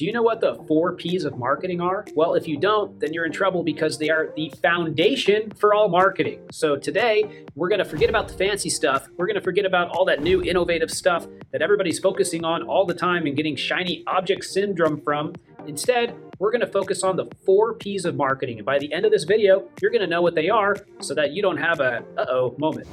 Do you know what the four P's of marketing are? Well, if you don't, then you're in trouble because they are the foundation for all marketing. So today, we're going to forget about the fancy stuff. We're going to forget about all that new innovative stuff that everybody's focusing on all the time and getting shiny object syndrome from. Instead, we're going to focus on the four P's of marketing. And by the end of this video, you're going to know what they are so that you don't have a uh oh moment.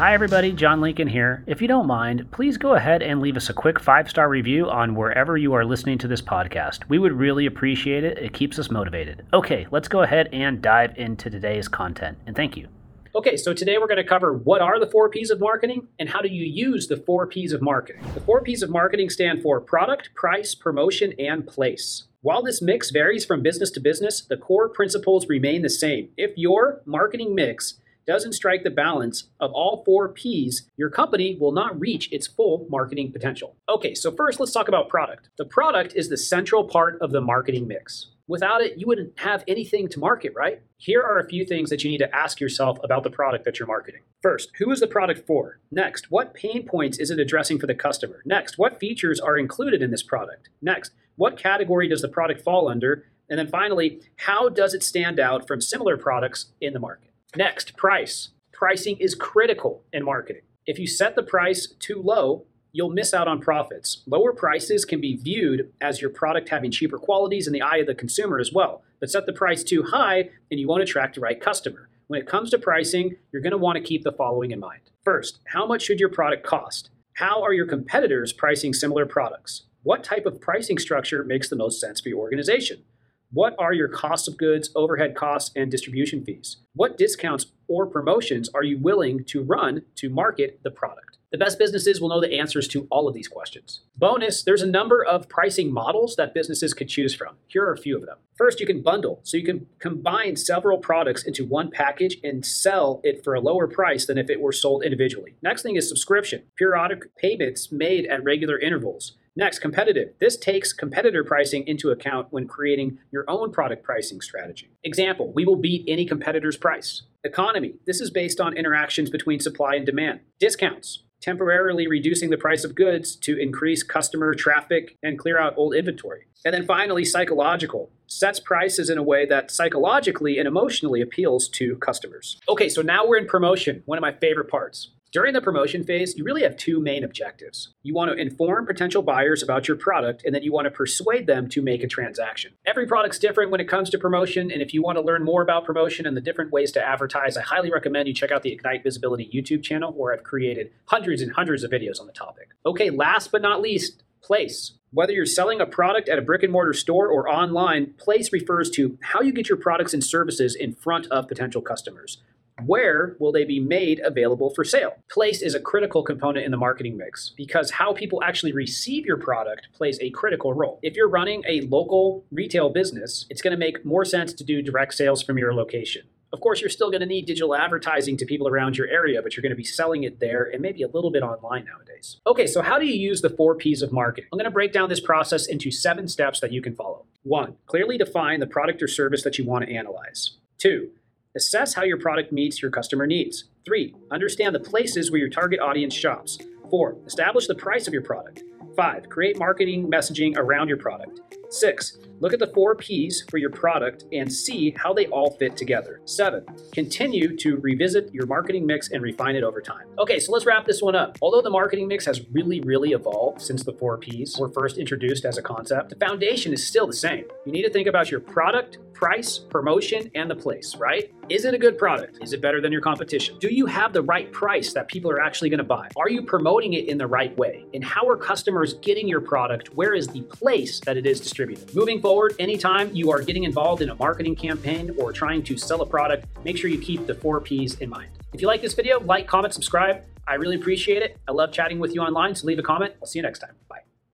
Hi, everybody. John Lincoln here. If you don't mind, please go ahead and leave us a quick five star review on wherever you are listening to this podcast. We would really appreciate it. It keeps us motivated. Okay, let's go ahead and dive into today's content. And thank you. Okay, so today we're going to cover what are the four P's of marketing and how do you use the four P's of marketing. The four P's of marketing stand for product, price, promotion, and place. While this mix varies from business to business, the core principles remain the same. If your marketing mix doesn't strike the balance of all four P's, your company will not reach its full marketing potential. Okay, so first let's talk about product. The product is the central part of the marketing mix. Without it, you wouldn't have anything to market, right? Here are a few things that you need to ask yourself about the product that you're marketing. First, who is the product for? Next, what pain points is it addressing for the customer? Next, what features are included in this product? Next, what category does the product fall under? And then finally, how does it stand out from similar products in the market? Next, price. Pricing is critical in marketing. If you set the price too low, you'll miss out on profits. Lower prices can be viewed as your product having cheaper qualities in the eye of the consumer as well. But set the price too high, and you won't attract the right customer. When it comes to pricing, you're going to want to keep the following in mind. First, how much should your product cost? How are your competitors pricing similar products? What type of pricing structure makes the most sense for your organization? What are your costs of goods, overhead costs, and distribution fees? What discounts or promotions are you willing to run to market the product? The best businesses will know the answers to all of these questions. Bonus, there's a number of pricing models that businesses could choose from. Here are a few of them. First, you can bundle. So you can combine several products into one package and sell it for a lower price than if it were sold individually. Next thing is subscription, periodic payments made at regular intervals. Next, competitive. This takes competitor pricing into account when creating your own product pricing strategy. Example, we will beat any competitor's price. Economy. This is based on interactions between supply and demand. Discounts temporarily reducing the price of goods to increase customer traffic and clear out old inventory. And then finally, psychological sets prices in a way that psychologically and emotionally appeals to customers. Okay, so now we're in promotion, one of my favorite parts. During the promotion phase, you really have two main objectives. You want to inform potential buyers about your product, and then you want to persuade them to make a transaction. Every product's different when it comes to promotion, and if you want to learn more about promotion and the different ways to advertise, I highly recommend you check out the Ignite Visibility YouTube channel, where I've created hundreds and hundreds of videos on the topic. Okay, last but not least, place. Whether you're selling a product at a brick and mortar store or online, place refers to how you get your products and services in front of potential customers. Where will they be made available for sale? Place is a critical component in the marketing mix because how people actually receive your product plays a critical role. If you're running a local retail business, it's going to make more sense to do direct sales from your location. Of course, you're still going to need digital advertising to people around your area, but you're going to be selling it there and maybe a little bit online nowadays. Okay, so how do you use the four P's of marketing? I'm going to break down this process into seven steps that you can follow. One, clearly define the product or service that you want to analyze. Two, Assess how your product meets your customer needs. Three, understand the places where your target audience shops. Four, establish the price of your product. Five, create marketing messaging around your product. Six, look at the four P's for your product and see how they all fit together. Seven, continue to revisit your marketing mix and refine it over time. Okay, so let's wrap this one up. Although the marketing mix has really, really evolved since the four P's were first introduced as a concept, the foundation is still the same. You need to think about your product, price, promotion, and the place, right? Is it a good product? Is it better than your competition? Do you have the right price that people are actually going to buy? Are you promoting it in the right way? And how are customers getting your product? Where is the place that it is distributed? Moving forward, anytime you are getting involved in a marketing campaign or trying to sell a product, make sure you keep the four P's in mind. If you like this video, like, comment, subscribe. I really appreciate it. I love chatting with you online, so leave a comment. I'll see you next time.